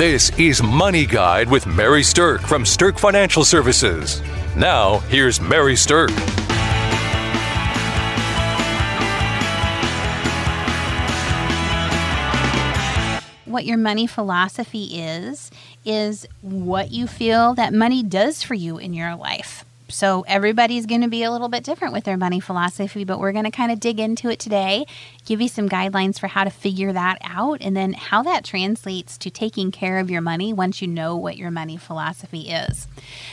This is Money Guide with Mary Sterk from Sterk Financial Services. Now, here's Mary Sterk. what your money philosophy is, is what you feel that money does for you in your life. So everybody's going to be a little bit different with their money philosophy, but we're going to kind of dig into it today, give you some guidelines for how to figure that out, and then how that translates to taking care of your money once you know what your money philosophy is.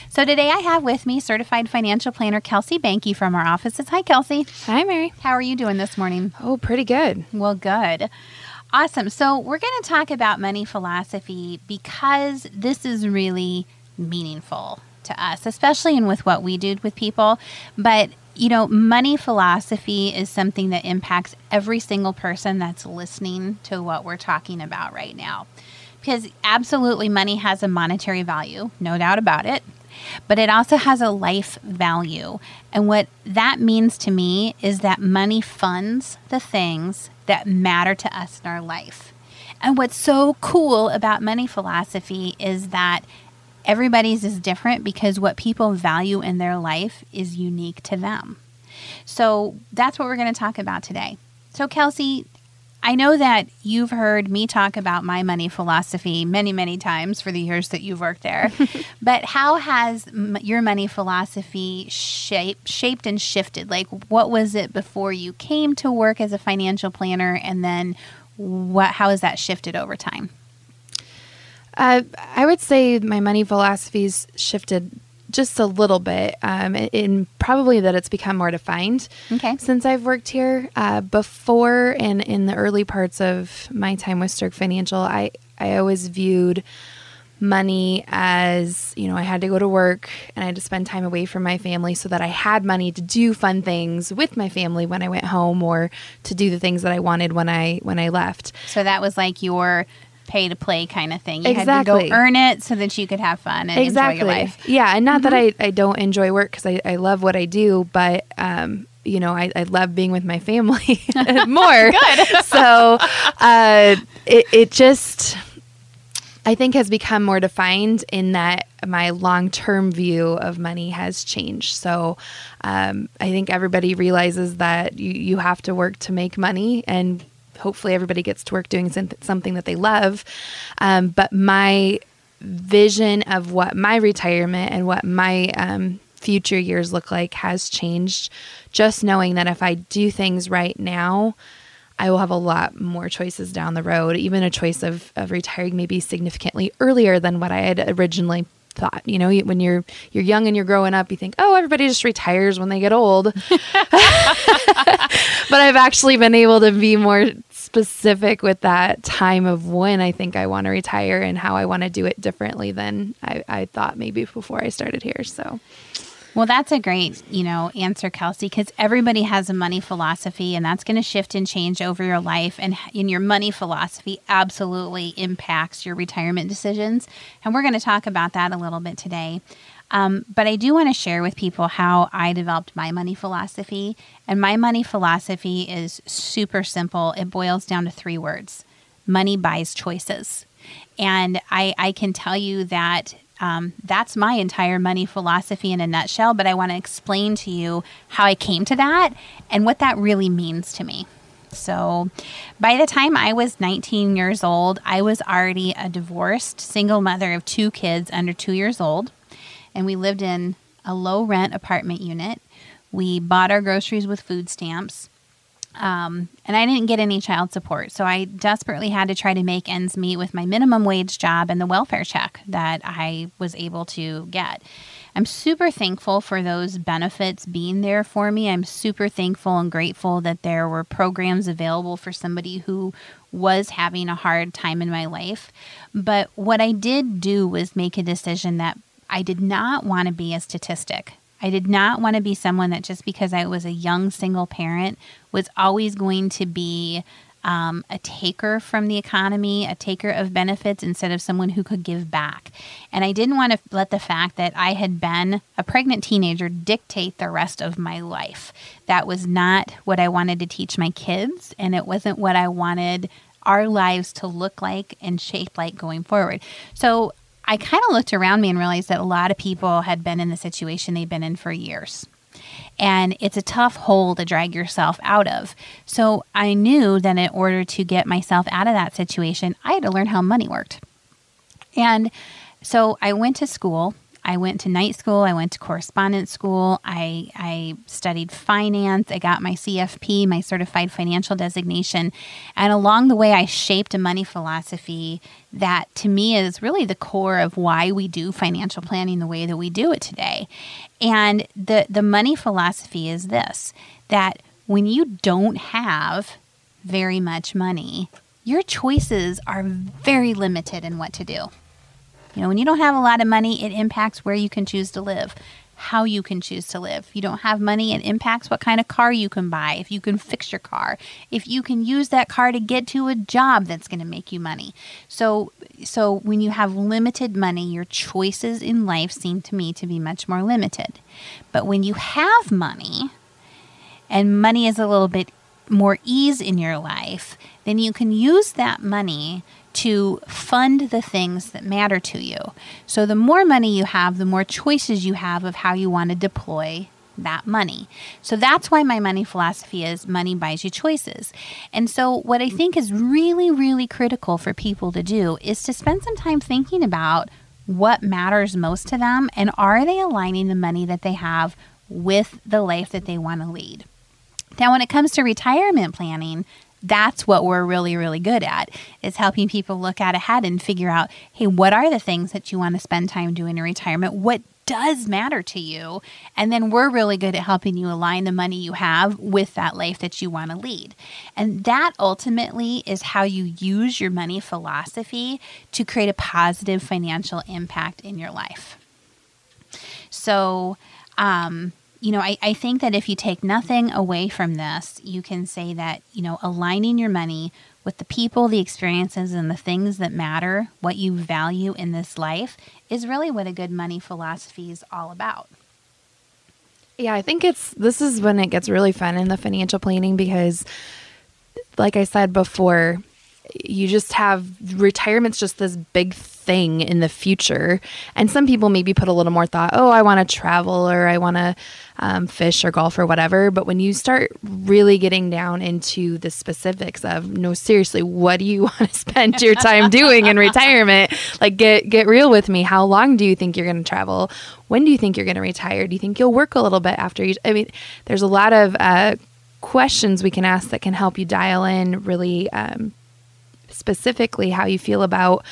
So today I have with me certified financial planner Kelsey Bankey from our offices. Hi, Kelsey. Hi, Mary. How are you doing this morning? Oh, pretty good. Well, good. Awesome. So, we're going to talk about money philosophy because this is really meaningful to us, especially in with what we do with people. But, you know, money philosophy is something that impacts every single person that's listening to what we're talking about right now. Because absolutely, money has a monetary value, no doubt about it but it also has a life value. And what that means to me is that money funds the things that matter to us in our life. And what's so cool about money philosophy is that everybody's is different because what people value in their life is unique to them. So that's what we're going to talk about today. So, Kelsey, I know that you've heard me talk about my money philosophy many, many times for the years that you've worked there. but how has m- your money philosophy shaped, shaped and shifted? Like, what was it before you came to work as a financial planner, and then what? How has that shifted over time? Uh, I would say my money philosophies shifted just a little bit, um, in probably that it's become more defined okay. since I've worked here. Uh, before and in the early parts of my time with Sterk Financial, I I always viewed money as you know I had to go to work and I had to spend time away from my family so that I had money to do fun things with my family when I went home or to do the things that I wanted when I when I left. So that was like your pay to play kind of thing. You exactly. had to go earn it so that you could have fun and exactly. enjoy your life. Yeah, and not mm-hmm. that I, I don't enjoy work because I, I love what I do, but um, you know, I, I love being with my family more. Good. so uh, it, it just, I think, has become more defined in that my long term view of money has changed. So um, I think everybody realizes that you, you have to work to make money and hopefully everybody gets to work doing something that they love. Um, but my vision of what my retirement and what my um, future years look like has changed. Just knowing that if I do things right now, I will have a lot more choices down the road, even a choice of, of retiring maybe significantly earlier than what I had originally thought. You know, when you're you're young and you're growing up, you think, "Oh, everybody just retires when they get old." but I've actually been able to be more specific with that time of when I think I want to retire and how I want to do it differently than I, I thought maybe before I started here. So. Well, that's a great, you know, answer, Kelsey, because everybody has a money philosophy, and that's going to shift and change over your life. And your money philosophy, absolutely impacts your retirement decisions. And we're going to talk about that a little bit today. Um, but I do want to share with people how I developed my money philosophy. And my money philosophy is super simple. It boils down to three words money buys choices. And I, I can tell you that um, that's my entire money philosophy in a nutshell. But I want to explain to you how I came to that and what that really means to me. So, by the time I was 19 years old, I was already a divorced single mother of two kids under two years old and we lived in a low rent apartment unit. We bought our groceries with food stamps. Um, and I didn't get any child support. So I desperately had to try to make ends meet with my minimum wage job and the welfare check that I was able to get. I'm super thankful for those benefits being there for me. I'm super thankful and grateful that there were programs available for somebody who was having a hard time in my life. But what I did do was make a decision that I did not want to be a statistic. I did not want to be someone that just because I was a young single parent was always going to be um, a taker from the economy, a taker of benefits instead of someone who could give back. And I didn't want to let the fact that I had been a pregnant teenager dictate the rest of my life. That was not what I wanted to teach my kids, and it wasn't what I wanted our lives to look like and shape like going forward. So I kind of looked around me and realized that a lot of people had been in the situation they've been in for years. And it's a tough hole to drag yourself out of. So I knew that in order to get myself out of that situation, I had to learn how money worked. And so I went to school I went to night school. I went to correspondence school. I, I studied finance. I got my CFP, my certified financial designation. And along the way, I shaped a money philosophy that to me is really the core of why we do financial planning the way that we do it today. And the, the money philosophy is this that when you don't have very much money, your choices are very limited in what to do. You know, when you don't have a lot of money, it impacts where you can choose to live, how you can choose to live. If you don't have money, it impacts what kind of car you can buy, if you can fix your car, if you can use that car to get to a job that's going to make you money. So so when you have limited money, your choices in life seem to me to be much more limited. But when you have money, and money is a little bit more ease in your life, then you can use that money to fund the things that matter to you. So the more money you have, the more choices you have of how you want to deploy that money. So that's why my money philosophy is money buys you choices. And so what I think is really really critical for people to do is to spend some time thinking about what matters most to them and are they aligning the money that they have with the life that they want to lead. Now when it comes to retirement planning, that's what we're really really good at is helping people look out ahead and figure out hey what are the things that you want to spend time doing in retirement? What does matter to you? And then we're really good at helping you align the money you have with that life that you want to lead. And that ultimately is how you use your money philosophy to create a positive financial impact in your life. So um, you know, I, I think that if you take nothing away from this, you can say that, you know, aligning your money with the people, the experiences, and the things that matter, what you value in this life, is really what a good money philosophy is all about. Yeah, I think it's this is when it gets really fun in the financial planning because, like I said before, you just have retirement's just this big thing in the future. And some people maybe put a little more thought, oh, I want to travel or I want to um, fish or golf or whatever. But when you start really getting down into the specifics of, no, seriously, what do you want to spend your time doing in retirement? Like, get get real with me. How long do you think you're going to travel? When do you think you're going to retire? Do you think you'll work a little bit after you? I mean, there's a lot of uh, questions we can ask that can help you dial in really um, specifically how you feel about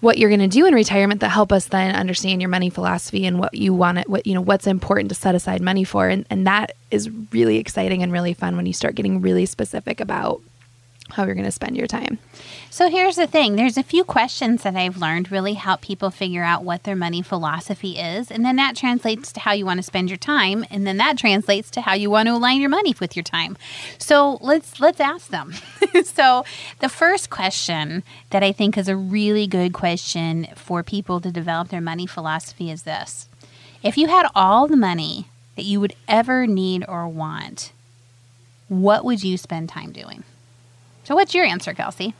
what you're going to do in retirement that help us then understand your money philosophy and what you want it what you know what's important to set aside money for and, and that is really exciting and really fun when you start getting really specific about how you're going to spend your time. So here's the thing there's a few questions that I've learned really help people figure out what their money philosophy is. And then that translates to how you want to spend your time. And then that translates to how you want to align your money with your time. So let's let's ask them. so the first question that I think is a really good question for people to develop their money philosophy is this. If you had all the money that you would ever need or want, what would you spend time doing? So, what's your answer, Kelsey?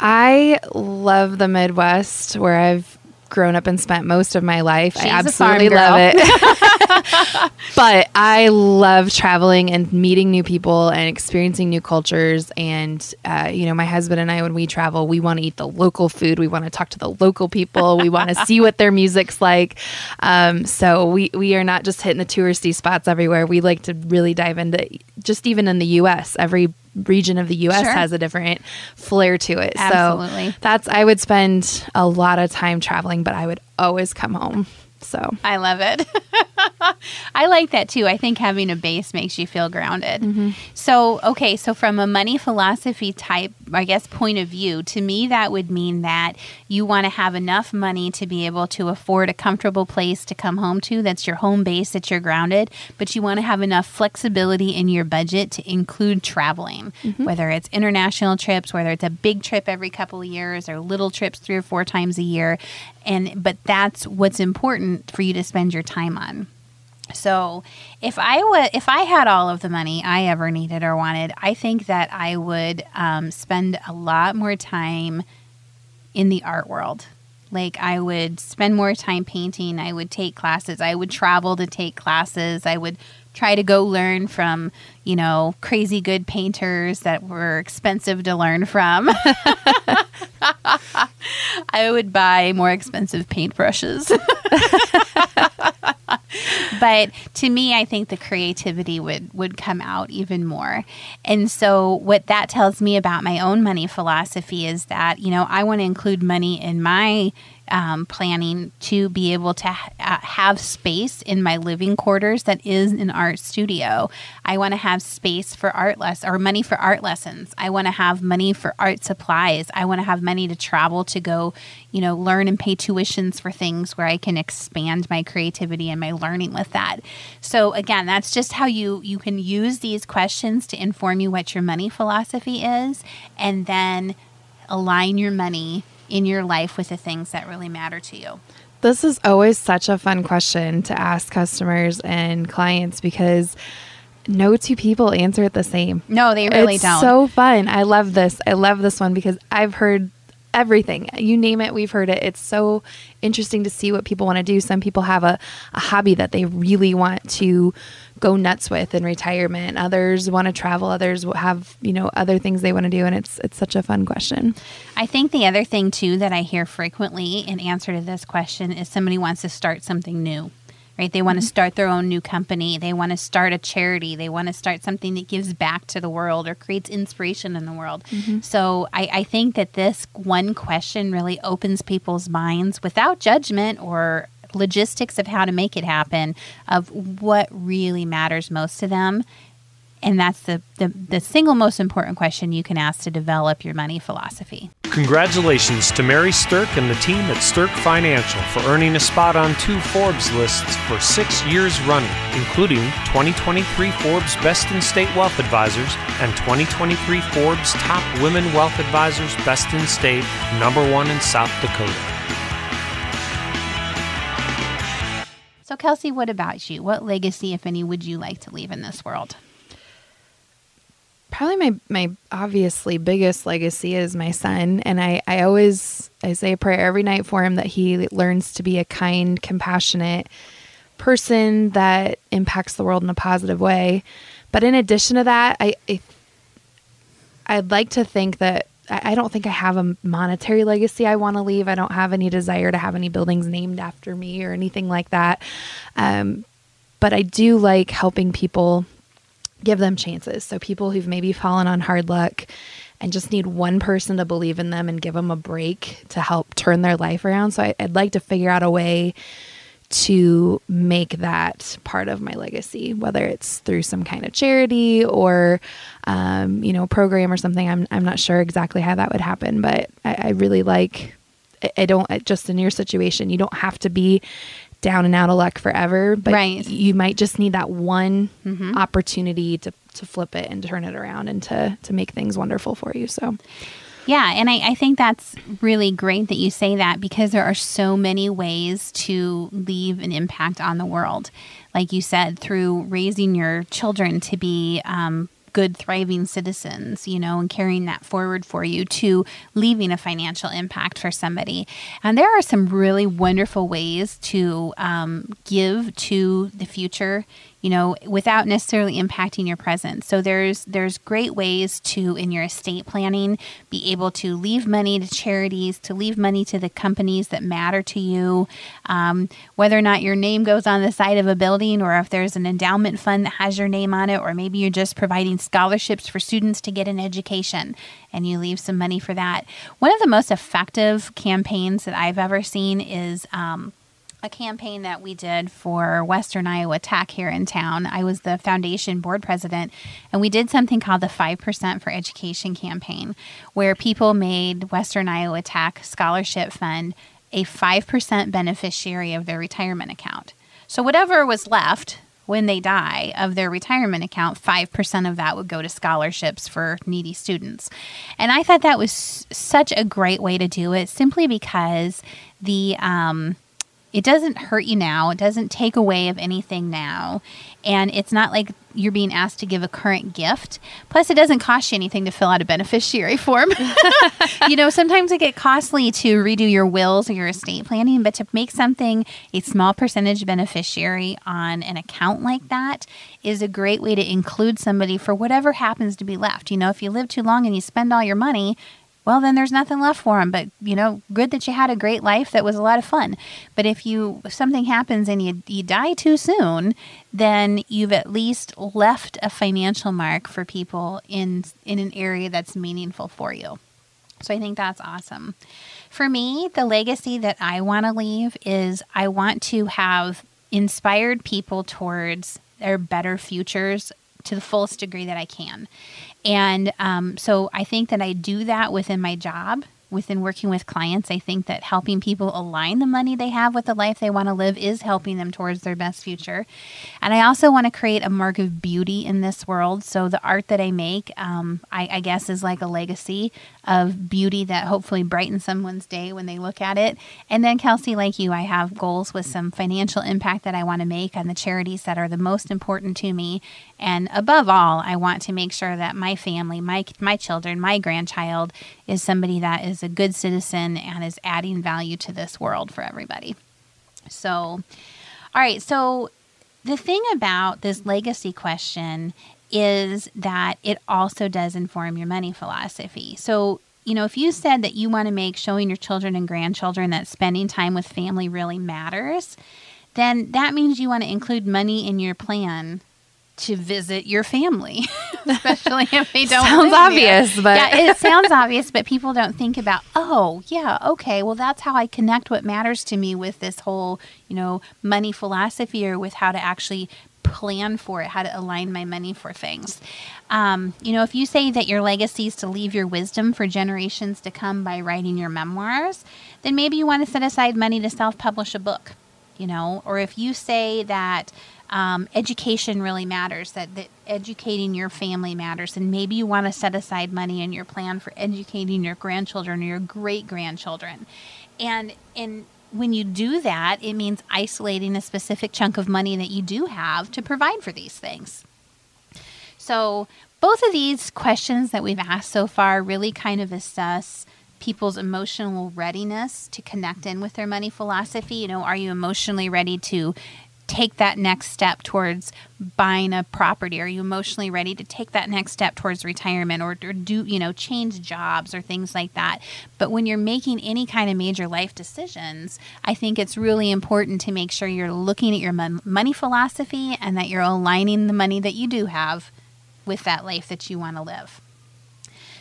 I love the Midwest where I've grown up and spent most of my life. She's I absolutely love it. but I love traveling and meeting new people and experiencing new cultures. And, uh, you know, my husband and I, when we travel, we want to eat the local food. We want to talk to the local people. We want to see what their music's like. Um, so we, we are not just hitting the touristy spots everywhere. We like to really dive into just even in the U.S., every region of the US sure. has a different flair to it. Absolutely. So that's I would spend a lot of time traveling, but I would always come home. So I love it. I like that too. I think having a base makes you feel grounded. Mm-hmm. So, okay, so from a money philosophy type, I guess, point of view, to me, that would mean that you want to have enough money to be able to afford a comfortable place to come home to. That's your home base, that you're grounded, but you want to have enough flexibility in your budget to include traveling, mm-hmm. whether it's international trips, whether it's a big trip every couple of years or little trips three or four times a year. And, but that's what's important for you to spend your time on. So, if I would, if I had all of the money I ever needed or wanted, I think that I would um, spend a lot more time in the art world. Like I would spend more time painting. I would take classes. I would travel to take classes. I would try to go learn from, you know, crazy good painters that were expensive to learn from. I would buy more expensive paintbrushes. but to me, I think the creativity would would come out even more. And so, what that tells me about my own money philosophy is that you know I want to include money in my um, planning to be able to ha- uh, have space in my living quarters that is an art studio. I want to have space for art less or money for art lessons. I want to have money for art supplies. I want to have money to travel to go, you know, learn and pay tuitions for things where I can expand my creativity and my learning with that. So again, that's just how you you can use these questions to inform you what your money philosophy is and then align your money in your life with the things that really matter to you? This is always such a fun question to ask customers and clients because no two people answer it the same. No, they really it's don't. So fun. I love this. I love this one because I've heard everything. You name it, we've heard it. It's so interesting to see what people want to do. Some people have a, a hobby that they really want to go nuts with in retirement. Others want to travel. Others have, you know, other things they want to do. And it's it's such a fun question. I think the other thing too that I hear frequently in answer to this question is somebody wants to start something new right? They want to mm-hmm. start their own new company. They want to start a charity. They want to start something that gives back to the world or creates inspiration in the world. Mm-hmm. So I, I think that this one question really opens people's minds without judgment or logistics of how to make it happen of what really matters most to them and that's the, the, the, single most important question you can ask to develop your money philosophy. Congratulations to Mary Sterk and the team at Sterk Financial for earning a spot on two Forbes lists for six years running, including 2023 Forbes Best in State Wealth Advisors and 2023 Forbes Top Women Wealth Advisors Best in State, number one in South Dakota. So, Kelsey, what about you? What legacy, if any, would you like to leave in this world? Probably my my obviously biggest legacy is my son and I I always I say a prayer every night for him that he learns to be a kind, compassionate person that impacts the world in a positive way. But in addition to that, I, I I'd like to think that I don't think I have a monetary legacy I want to leave. I don't have any desire to have any buildings named after me or anything like that. Um, but I do like helping people give them chances. So people who've maybe fallen on hard luck and just need one person to believe in them and give them a break to help turn their life around. So I, would like to figure out a way to make that part of my legacy, whether it's through some kind of charity or, um, you know, program or something. I'm, I'm not sure exactly how that would happen, but I, I really like, I, I don't, just in your situation, you don't have to be down and out of luck forever, but right. you might just need that one mm-hmm. opportunity to, to flip it and turn it around and to, to make things wonderful for you. So, yeah, and I, I think that's really great that you say that because there are so many ways to leave an impact on the world. Like you said, through raising your children to be um, good, thriving citizens, you know, and carrying that forward for you to leaving a financial impact for somebody. And there are some really wonderful ways to um, give to the future you know, without necessarily impacting your present. So there's there's great ways to in your estate planning be able to leave money to charities, to leave money to the companies that matter to you. Um, whether or not your name goes on the side of a building, or if there's an endowment fund that has your name on it, or maybe you're just providing scholarships for students to get an education and you leave some money for that. One of the most effective campaigns that I've ever seen is. Um, a campaign that we did for Western Iowa Tech here in town. I was the foundation board president, and we did something called the 5% for Education campaign, where people made Western Iowa Tech Scholarship Fund a 5% beneficiary of their retirement account. So, whatever was left when they die of their retirement account, 5% of that would go to scholarships for needy students. And I thought that was such a great way to do it simply because the, um, it doesn't hurt you now. It doesn't take away of anything now. And it's not like you're being asked to give a current gift. Plus, it doesn't cost you anything to fill out a beneficiary form. you know, sometimes it get costly to redo your wills or your estate planning, but to make something a small percentage beneficiary on an account like that is a great way to include somebody for whatever happens to be left. You know, if you live too long and you spend all your money, well, then there's nothing left for them. But you know, good that you had a great life. That was a lot of fun. But if you something happens and you you die too soon, then you've at least left a financial mark for people in in an area that's meaningful for you. So I think that's awesome. For me, the legacy that I want to leave is I want to have inspired people towards their better futures to the fullest degree that I can. And um, so I think that I do that within my job within working with clients, I think that helping people align the money they have with the life they want to live is helping them towards their best future. And I also want to create a mark of beauty in this world. So the art that I make, um, I, I guess, is like a legacy of beauty that hopefully brightens someone's day when they look at it. And then, Kelsey, like you, I have goals with some financial impact that I want to make on the charities that are the most important to me. And above all, I want to make sure that my family, my my children, my grandchild is somebody that is a good citizen and is adding value to this world for everybody. So, all right. So, the thing about this legacy question is that it also does inform your money philosophy. So, you know, if you said that you want to make showing your children and grandchildren that spending time with family really matters, then that means you want to include money in your plan to visit your family, especially if they don't. sounds obvious, there. but yeah, it sounds obvious, but people don't think about. Oh, yeah, okay. Well, that's how I connect what matters to me with this whole, you know, money philosophy, or with how to actually plan for it, how to align my money for things. Um, you know, if you say that your legacy is to leave your wisdom for generations to come by writing your memoirs, then maybe you want to set aside money to self publish a book. You know, or if you say that um, education really matters, that, that educating your family matters. And maybe you want to set aside money in your plan for educating your grandchildren or your great grandchildren. And, and when you do that, it means isolating a specific chunk of money that you do have to provide for these things. So, both of these questions that we've asked so far really kind of assess people's emotional readiness to connect in with their money philosophy. You know, are you emotionally ready to take that next step towards buying a property? Are you emotionally ready to take that next step towards retirement or, or, do, you know, change jobs or things like that? But when you're making any kind of major life decisions, I think it's really important to make sure you're looking at your money philosophy and that you're aligning the money that you do have with that life that you want to live.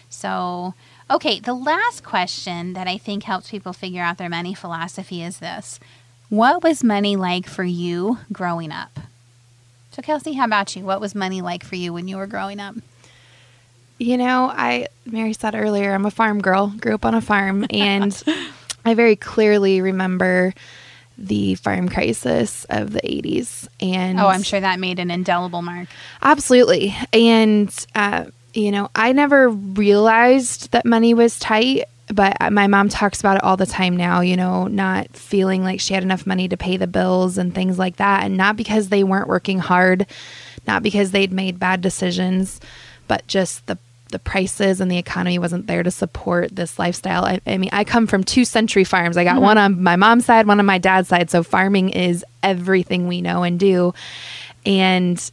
So, okay, the last question that I think helps people figure out their money philosophy is this what was money like for you growing up? So, Kelsey, how about you? What was money like for you when you were growing up? You know, I, Mary said earlier, I'm a farm girl, grew up on a farm, and I very clearly remember the farm crisis of the 80s. And oh, I'm sure that made an indelible mark. Absolutely. And, uh, you know, I never realized that money was tight but my mom talks about it all the time now, you know, not feeling like she had enough money to pay the bills and things like that. And not because they weren't working hard, not because they'd made bad decisions, but just the the prices and the economy wasn't there to support this lifestyle. I, I mean, I come from two century farms. I got mm-hmm. one on my mom's side, one on my dad's side. So farming is everything we know and do. And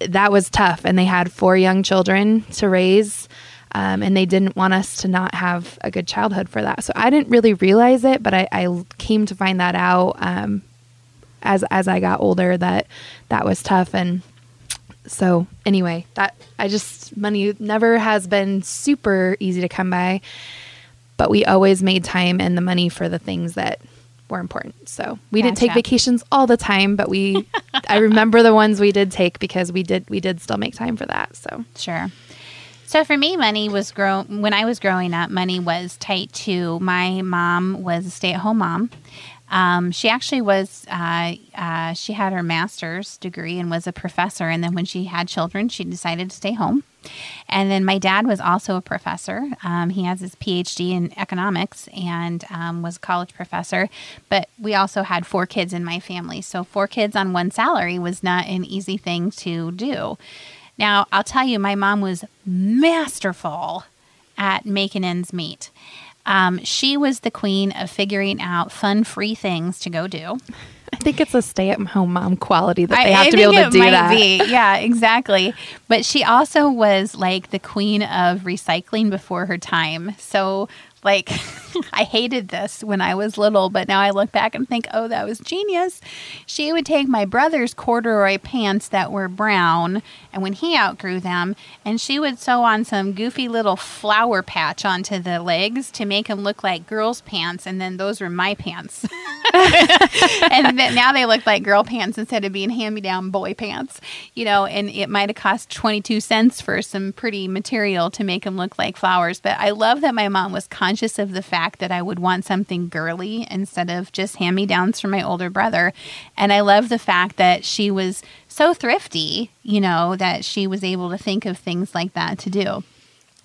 that was tough. And they had four young children to raise um, and they didn't want us to not have a good childhood for that. So I didn't really realize it, but I, I came to find that out um, as as I got older that that was tough. And so anyway, that I just money never has been super easy to come by, but we always made time and the money for the things that were important. So we gotcha. didn't take vacations all the time, but we I remember the ones we did take because we did we did still make time for that. So sure. So for me, money was grow when I was growing up. Money was tight too. My mom was a stay-at-home mom. Um, she actually was, uh, uh, she had her master's degree and was a professor. And then when she had children, she decided to stay home. And then my dad was also a professor. Um, he has his PhD in economics and um, was a college professor. But we also had four kids in my family. So, four kids on one salary was not an easy thing to do. Now, I'll tell you, my mom was masterful at making ends meet. Um, she was the queen of figuring out fun, free things to go do. I think it's a stay-at-home mom quality that they have I to be able to do that. Be. Yeah, exactly. But she also was like the queen of recycling before her time. So like, I hated this when I was little, but now I look back and think, oh, that was genius. She would take my brother's corduroy pants that were brown, and when he outgrew them, and she would sew on some goofy little flower patch onto the legs to make them look like girls' pants, and then those were my pants. and now they look like girl pants instead of being hand me down boy pants, you know, and it might have cost 22 cents for some pretty material to make them look like flowers. But I love that my mom was conscious of the fact that I would want something girly instead of just hand me downs from my older brother. And I love the fact that she was so thrifty, you know, that she was able to think of things like that to do.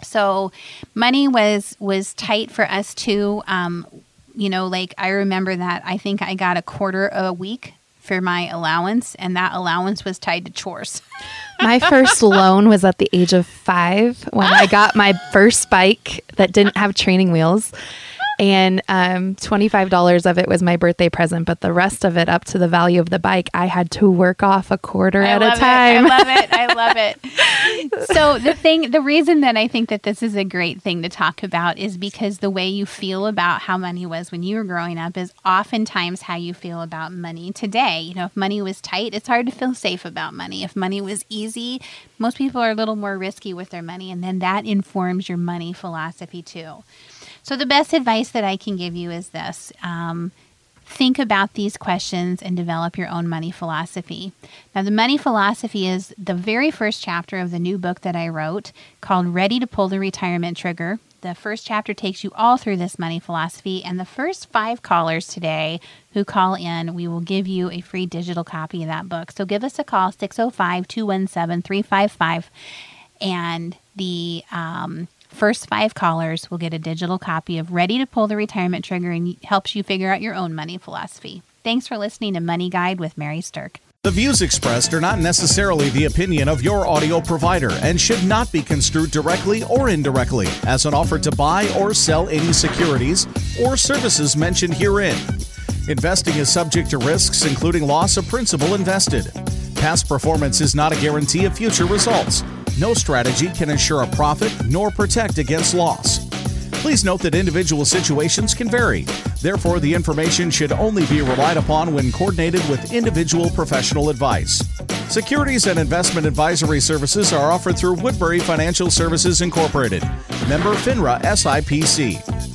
So money was was tight for us too. Um, you know, like I remember that I think I got a quarter a week for my allowance, and that allowance was tied to chores. my first loan was at the age of five when I got my first bike that didn't have training wheels and um, $25 of it was my birthday present but the rest of it up to the value of the bike i had to work off a quarter I at a time it. i love it. I love it. So the thing the reason that i think that this is a great thing to talk about is because the way you feel about how money was when you were growing up is oftentimes how you feel about money today. You know if money was tight it's hard to feel safe about money. If money was easy most people are a little more risky with their money and then that informs your money philosophy too so, the best advice that I can give you is this um, think about these questions and develop your own money philosophy. Now, the money philosophy is the very first chapter of the new book that I wrote called Ready to Pull the Retirement Trigger. The first chapter takes you all through this money philosophy, and the first five callers today who call in, we will give you a free digital copy of that book. So give us a call, 605 217 355, and the um, First five callers will get a digital copy of Ready to Pull the Retirement Trigger and helps you figure out your own money philosophy. Thanks for listening to Money Guide with Mary Sterk. The views expressed are not necessarily the opinion of your audio provider and should not be construed directly or indirectly as an offer to buy or sell any securities or services mentioned herein. Investing is subject to risks, including loss of principal invested. Past performance is not a guarantee of future results. No strategy can ensure a profit nor protect against loss. Please note that individual situations can vary. Therefore, the information should only be relied upon when coordinated with individual professional advice. Securities and investment advisory services are offered through Woodbury Financial Services Incorporated, member FINRA SIPC.